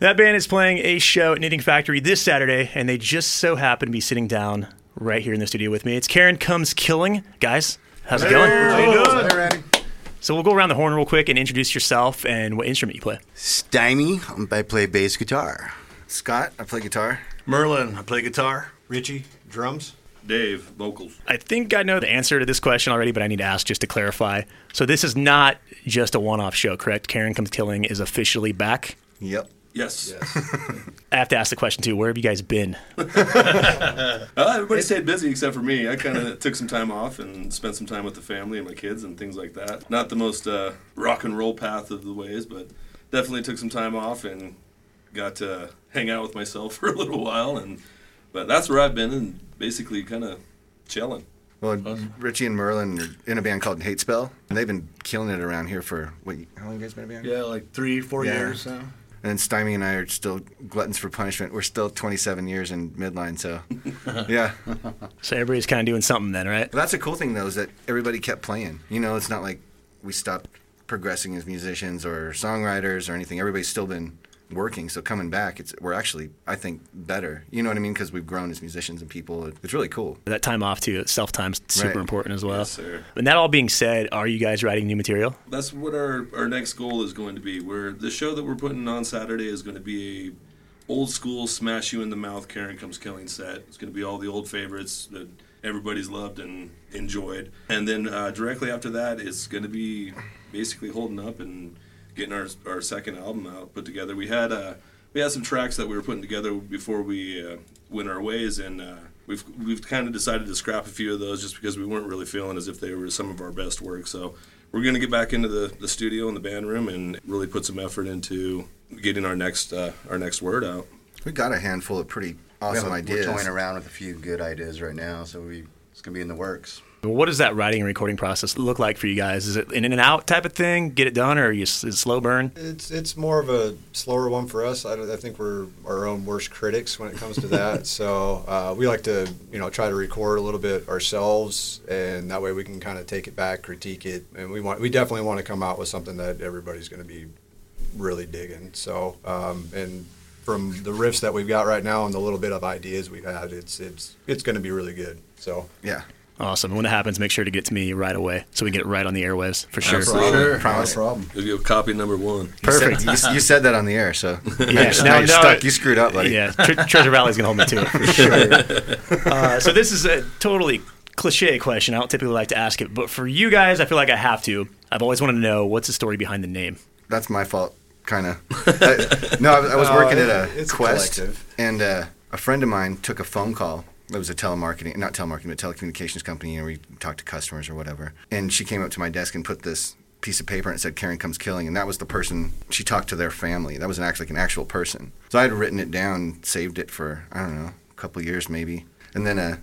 That band is playing a show at Knitting Factory this Saturday, and they just so happen to be sitting down right here in the studio with me. It's Karen Comes Killing. Guys, how's it going? How you doing? Hey, Randy. So we'll go around the horn real quick and introduce yourself and what instrument you play. Stymie, um, I play bass guitar. Scott, I play guitar. Merlin, I play guitar. Richie, drums. Dave, vocals. I think I know the answer to this question already, but I need to ask just to clarify. So this is not just a one-off show, correct? Karen Comes Killing is officially back. Yep. Yes. I have to ask the question too. Where have you guys been? Uh, everybody stayed busy except for me. I kind of took some time off and spent some time with the family and my kids and things like that. Not the most uh, rock and roll path of the ways, but definitely took some time off and got to hang out with myself for a little while. And but that's where I've been and basically kind of chilling. Well, Richie and Merlin are in a band called Hate Spell, and they've been killing it around here for what? How long you guys been in a band? Yeah, like three, four Yeah. years now. And then Stymie and I are still gluttons for punishment. We're still 27 years in midline, so yeah. So everybody's kind of doing something then, right? But that's a cool thing though, is that everybody kept playing. You know, it's not like we stopped progressing as musicians or songwriters or anything. Everybody's still been working. So coming back, it's we're actually, I think, better. You know what I mean? Because we've grown as musicians and people. It's really cool. That time off too, self time's super Right. important as well. Yes, sir. And that all being said, are you guys writing new material? That's what our, our next goal is going to be. We're the show that we're putting on Saturday is going to be a old school smash you in the mouth Karen comes killing set. It's going to be all the old favorites that everybody's loved and enjoyed. And then uh, directly after that, it's going to be basically holding up and getting our our second album out put together. We had uh, we had some tracks that we were putting together before we uh, went our ways and. Uh, We've, we've kind of decided to scrap a few of those just because we weren't really feeling as if they were some of our best work. So we're going to get back into the, the studio and the band room and really put some effort into getting our next uh, our next word out. We got a handful of pretty awesome we're, ideas. We're toying around with a few good ideas right now, so we it's gonna be in the works. What does that writing and recording process look like for you guys? Is it an in and out type of thing, get it done, or are you is it slow burn? It's it's more of a slower one for us. I, I think we're our own worst critics when it comes to that. so uh, we like to you know try to record a little bit ourselves, and that way we can kind of take it back, critique it, and we want we definitely want to come out with something that everybody's going to be really digging. So um, and from the riffs that we've got right now and the little bit of ideas we've had, it's it's it's going to be really good. So Yeah. Awesome. When it happens, make sure to get to me right away so we get it right on the airwaves for sure. Absolutely. Sure. Promise. No problem. We'll give copy number one. Perfect. You, you said that on the air, so Yeah, now, now- you're now stuck. it- You screwed up, buddy. Yeah, Tre- Treasure Valley's gonna hold me to it for sure. uh, so this is a totally cliche question. I don't typically like to ask it, but for you guys, I feel like I have to. I've always wanted to know what's the story behind the name. That's my fault, kind of. no, I, was- I was working it- at a it's a Qwest, collective. and uh, a friend of mine took a phone call. It was a telemarketing, not telemarketing, but telecommunications company, and we talked to customers or whatever. And she came up to my desk and put this piece of paper and it said Karen comes killing, and that was the person she talked to their family. That was an actually like an actual person. So I had written it down, saved it for I don't know, a couple years maybe, and then uh,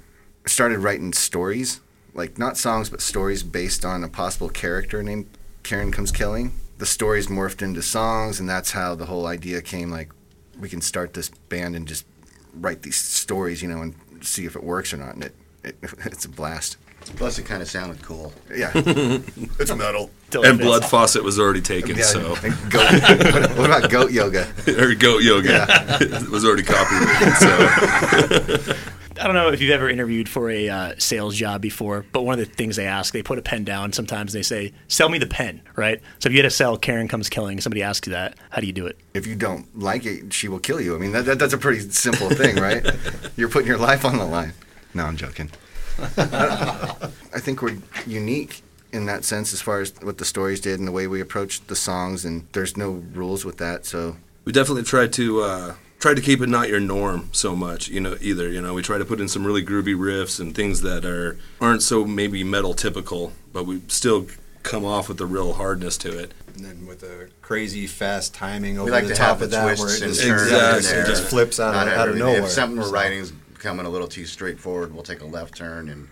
started writing stories, like not songs but stories based on a possible character named Karen comes killing. The stories morphed into songs, and that's how the whole idea came. Like we can start this band and just write these stories, you know, and see if it works or not. And it, it it's a blast. Plus, it kind of sounded cool. Yeah, it's metal. Totally And fits. Blood Faucet was already taken, Yeah, so goat, what about goat yoga? or Goat Yoga it was already copyrighted. So I don't know if you've ever interviewed for a uh, sales job before, but one of the things they ask, they put a pen down. Sometimes they say, "Sell me the pen," right? So if you had to sell Karen comes killing, somebody asks you that, how do you do it? If you don't like it, she will kill you. I mean, that, that that's a pretty simple thing, right? You're putting your life on the line. No, I'm joking. I think we're unique in that sense as far as what the stories did and the way we approached the songs, and there's no rules with that. So we definitely tried to uh, try to keep it not your norm so much, you know, either. You know, we try to put in some really groovy riffs and things that are aren't so maybe metal typical, but we still come off with the real hardness to it. and then with a crazy fast timing over We like the to top have the of that, where it just, Exactly. it just flips out Not of, out of nowhere. If something we're So- writing is coming a little too straightforward, we'll take a left turn and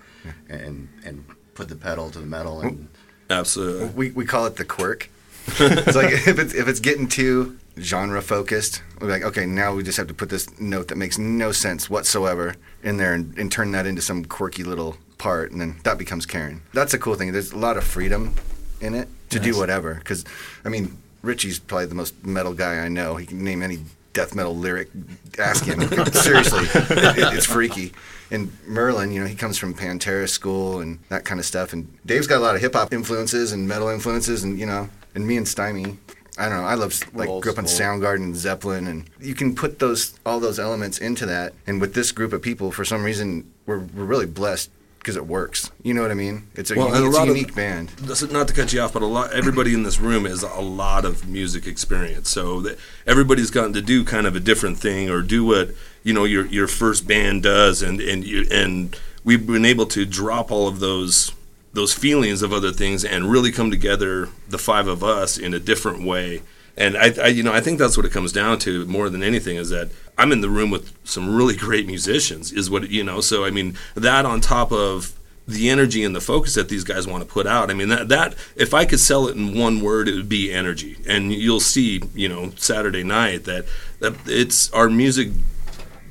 and and put the pedal to the metal and Absolutely. we, we call it the quirk. it's like if it's if it's getting too genre focused, we're like, okay, now we just have to put this note that makes no sense whatsoever in there and, and turn that into some quirky little part, and then that becomes Karen. That's a cool thing. There's a lot of freedom in it to do whatever. Because I mean, Richie's probably the most metal guy I know. He can name any death metal lyric. Ask him. Seriously, it, it's freaky. And Merlin, you know, he comes from Pantera school and that kind of stuff. And Dave's got a lot of hip hop influences and metal influences, and you know, and me and Stymie. I don't know. I love like Old grew up on. Soundgarden and Zeppelin, and you can put those all those elements into that. And with this group of people, for some reason, we're we're really blessed because it works. You know what I mean? It's a, Well, unique, a it's a lot of- band. Not to cut you off, but a lot everybody in this room has a lot of music experience. So that everybody's gotten to do kind of a different thing or do what you know your your first band does, and and you and we've been able to drop all of those those feelings of other things and really come together, the five of us, in a different way. And I, I, you know, I think that's what it comes down to more than anything is that I'm in the room with some really great musicians. Is what you know. So I mean, that on top of the energy and the focus that these guys want to put out. I mean, that that if I could sell it in one word, it would be energy. And you'll see, you know, Saturday night that that it's our music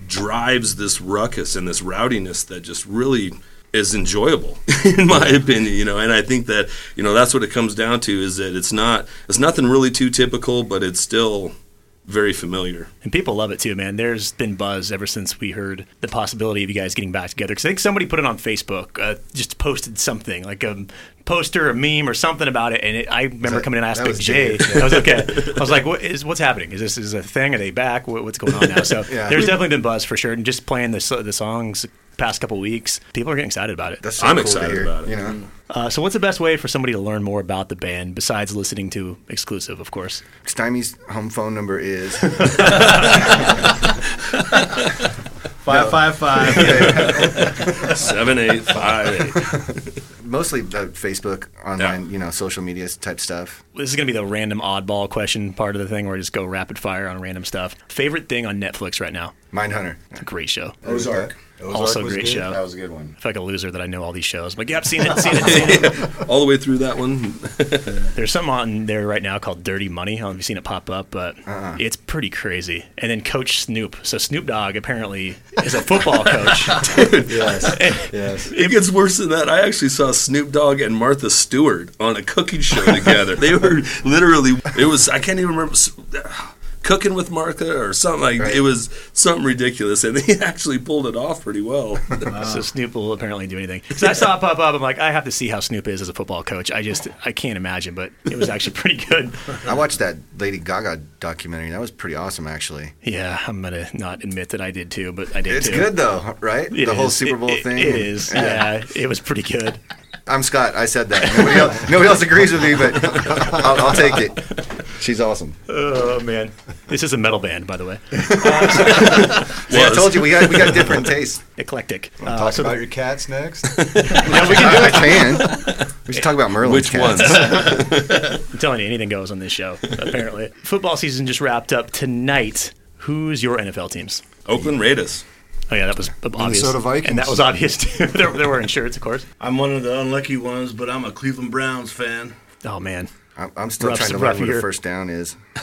drives this ruckus and this rowdiness that just really is enjoyable in my opinion you know and i think that you know that's what it comes down to is that it's not it's nothing really too typical but it's still very familiar And people love it too, man. There's been buzz ever since we heard the possibility of you guys getting back together. Because I think somebody put it on Facebook, uh, just posted something like a poster, a meme, or something about it. And it, I remember that- coming in and asked that Big was J. Dave. I was okay. I was like, what is what's happening? Is this is a thing? Are they back? What, what's going on now? So Yeah. there's definitely been buzz for sure. And just playing the the songs past couple weeks, people are getting excited about it. That's so I'm cool excited hear, about it. You know, Uh, so what's the best way for somebody to learn more about the band besides listening to exclusive, of course? Stymie's home phone number is Five five five. seven eight five eight mostly uh, Facebook, online, you know, social media type stuff. this is going to be the random oddball question part of the thing where I just go rapid fire on random stuff. Favorite thing on Netflix right now? Mindhunter. It's a great show. Ozark. Ozark also a great good. show. That was a good one. I feel like a loser that I know all these shows. I'm like, yep, seen it, seen it, seen it. all the way through that one There's something on there right now called Dirty Money. I don't know if you've seen it pop up, but Uh-uh. it's pretty crazy. And then Coach Snoop. So Snoop Dogg apparently is a football coach. Yes. yes. It gets worse than that. I actually saw Snoop Dogg and Martha Stewart on a cooking show together. they were literally, it was, I can't even remember, cooking with Martha or something like Right. It was something ridiculous. And they actually pulled it off pretty well. So Snoop will apparently do anything. Because I saw it pop up. I'm like, I have to see how Snoop is as a football coach. I just, I can't imagine, but it was actually pretty good. I watched that Lady Gaga documentary. That was pretty awesome, actually. Yeah, I'm gonna not admit that I did too, but I did It's too. good though, right? It the whole. Super Bowl it- thing. It is. Yeah, it was pretty good. I'm Scott. I said that. Nobody else, nobody else agrees with me, but I'll, I'll take it. She's awesome. Oh man, this is a metal band, by the way. See, I told you we got we got different tastes. Eclectic. Uh, Talk so about your cats next. yeah, we can do I can. We should talk about Merlin's Which cats. ones? I'm telling you, anything goes on this show. Apparently, football season just wrapped up tonight. Who's your NFL teams? Oakland Raiders. Oh yeah, that was obvious. Minnesota Vikings. and that was obvious too. they're, they're wearing shirts, of course. I'm one of the unlucky ones, but I'm a Cleveland Browns fan. Oh man, I'm, I'm still Rough- trying to rough learn what year. a first down is.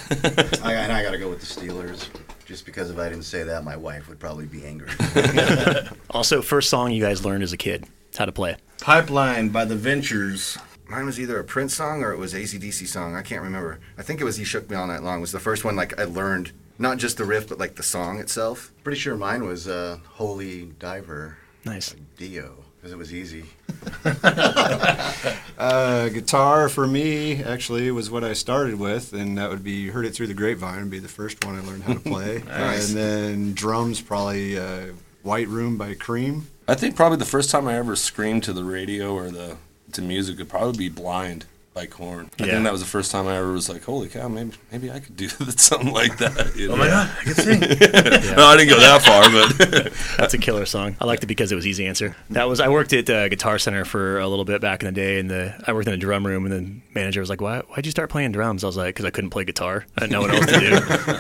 I, and I got to go with the Steelers. Just because if I didn't say that, my wife would probably be angry. also first song you guys learned as a kid, how to play. Pipeline by the Ventures. Mine was either a Prince song or it was ACDC song. I can't remember. I think it was "He Shook Me All Night Long." Was the first one like I learned not just the riff but like the song itself. Pretty sure mine was uh, Holy Diver, Nice. Dio, because it was easy. Uh, guitar for me actually was what I started with, and that would be "Heard It Through the Grapevine" would be the first one I learned how to play, Nice. and then drums probably uh, "White Room" by Cream. I think probably the first time I ever screamed to the radio or the to music would probably be "Blind" Korn. I Yeah. think that was the first time I ever was like, "Holy cow, maybe maybe I could do something like that." you Oh my god, I can sing. No, I didn't go that far, but That's a killer song. I liked it because it was easy answer. That was I worked at uh, Guitar Center for a little bit back in the day, and the I worked in a drum room, and the manager was like, "Why? Why'd you start playing drums?" I was like, "Because I couldn't play guitar. I didn't know what else to do.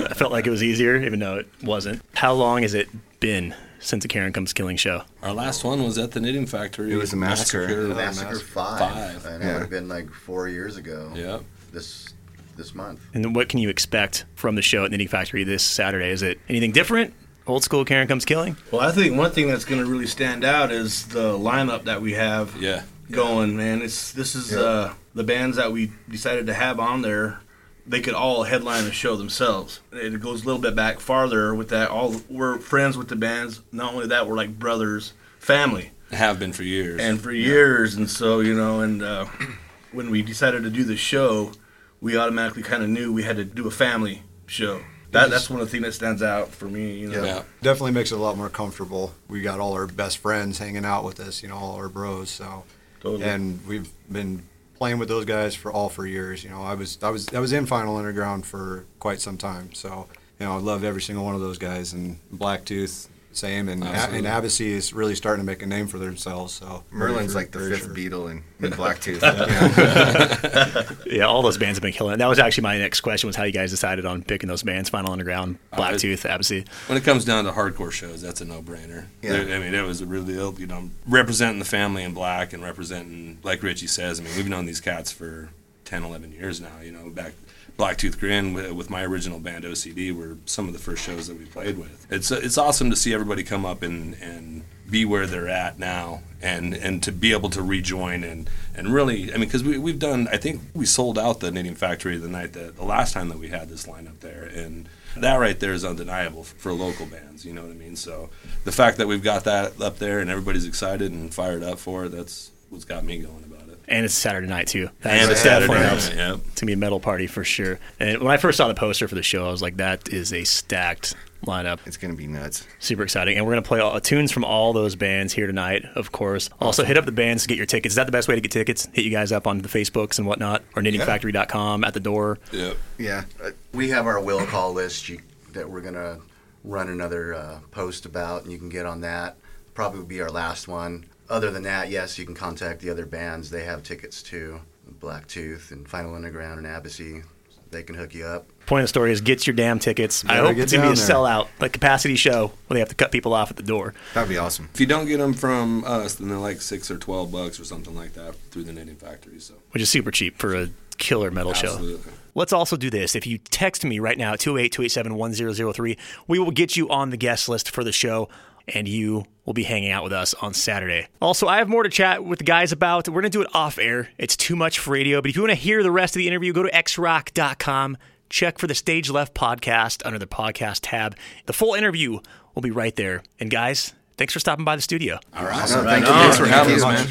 I felt like it was easier, even though it wasn't." How long is it been since the Karen Comes Killing show? our last one was at the Knitting Factory. It was a massacre. Massacre Five, Five. and Yeah. that would have been like four years ago. Yeah. This this month. And then what can you expect from the show at Knitting Factory this Saturday? Is it anything different? Old school Karen Comes Killing? Well, I think one thing that's going to really stand out is the lineup that we have Yeah. going. Man, it's this is Yeah. uh, the bands that we decided to have on there. They could all headline a show themselves. It goes a little bit back farther with that. All we're friends with the bands. Not only that, we're like brothers, family, Have been for years. and for years. And so you know, and uh, when we decided to do the show, we automatically kind of knew we had to do a family show. That, that's one of the things that stands out for me. You know, yeah. Definitely makes it a lot more comfortable. We got all our best friends hanging out with us, you know, all our bros. So, Totally. and we've been playing with those guys for all for years. You know, I was I was I was in Final Underground for quite some time. So, you know, I love every single one of those guys. And Blacktooth, same, and Absolutely. and Abacy is really starting to make a name for themselves. So Merlin's very like the fifth sure. Beatle in, in Blacktooth. yeah. Yeah, all those bands have been killing. it. That was actually my next question: was how you guys decided on picking those bands? Final Underground, Blacktooth, Abacy. when it comes down to hardcore shows, that's a no-brainer. Yeah. I mean, it was a real deal. Oh, you know, representing the family in black and representing, like Richie says. I mean, we've known these cats for 10, 11 years now. You know, back Blacktooth Grin with, with my original band OCD were some of the first shows that we played with. It's it's awesome to see everybody come up and and be where they're at now and and to be able to rejoin and and really I mean because we we've done I think we sold out the Knitting Factory the night that the last time that we had this lineup there. And that right there is undeniable for, local bands you know what I mean? So the fact that we've got that up there and everybody's excited and fired up for it that's what's got me going about And it's Saturday night too. That and it's Saturday helps. night, yep. to be a metal party for sure. And when I first saw the poster for the show, I was like, that is a stacked lineup. It's going to be nuts. Super exciting. And we're going to play all, tunes from all those bands here tonight, of course. Also, hit up the bands to get your tickets. Is that the best way to get tickets? Hit you guys up on the Facebooks and whatnot, or knittingfactory.com at the door. Yep. Yeah. Uh, We have our will call list that we're gonna run another uh, post about, and you can get on that. Probably will be our last one. Other than that, yes, you can contact the other bands. They have tickets too. Blacktooth and Final Underground and Abacy. They can hook you up. Point of the story is get your damn tickets. I hope it's going to be a there. sellout, like capacity show, where they have to cut people off at the door. That'd be awesome. If you don't get them from us, then they're like six or twelve bucks or something like that through the Knitting Factory. So which is super cheap for a killer metal show. absolutely. Let's also do this. If you text me right now at 208 287 1003, we will get you on the guest list for the show and you will be hanging out with us on Saturday. Also, I have more to chat with the guys about. We're going to do it off air. It's too much for radio, but if you want to hear the rest of the interview, go to xrock.com. Check for the Stage Left podcast under the podcast tab. The full interview will be right there. And guys, thanks for stopping by the studio. All right. No, thank you. Thanks for having us, man.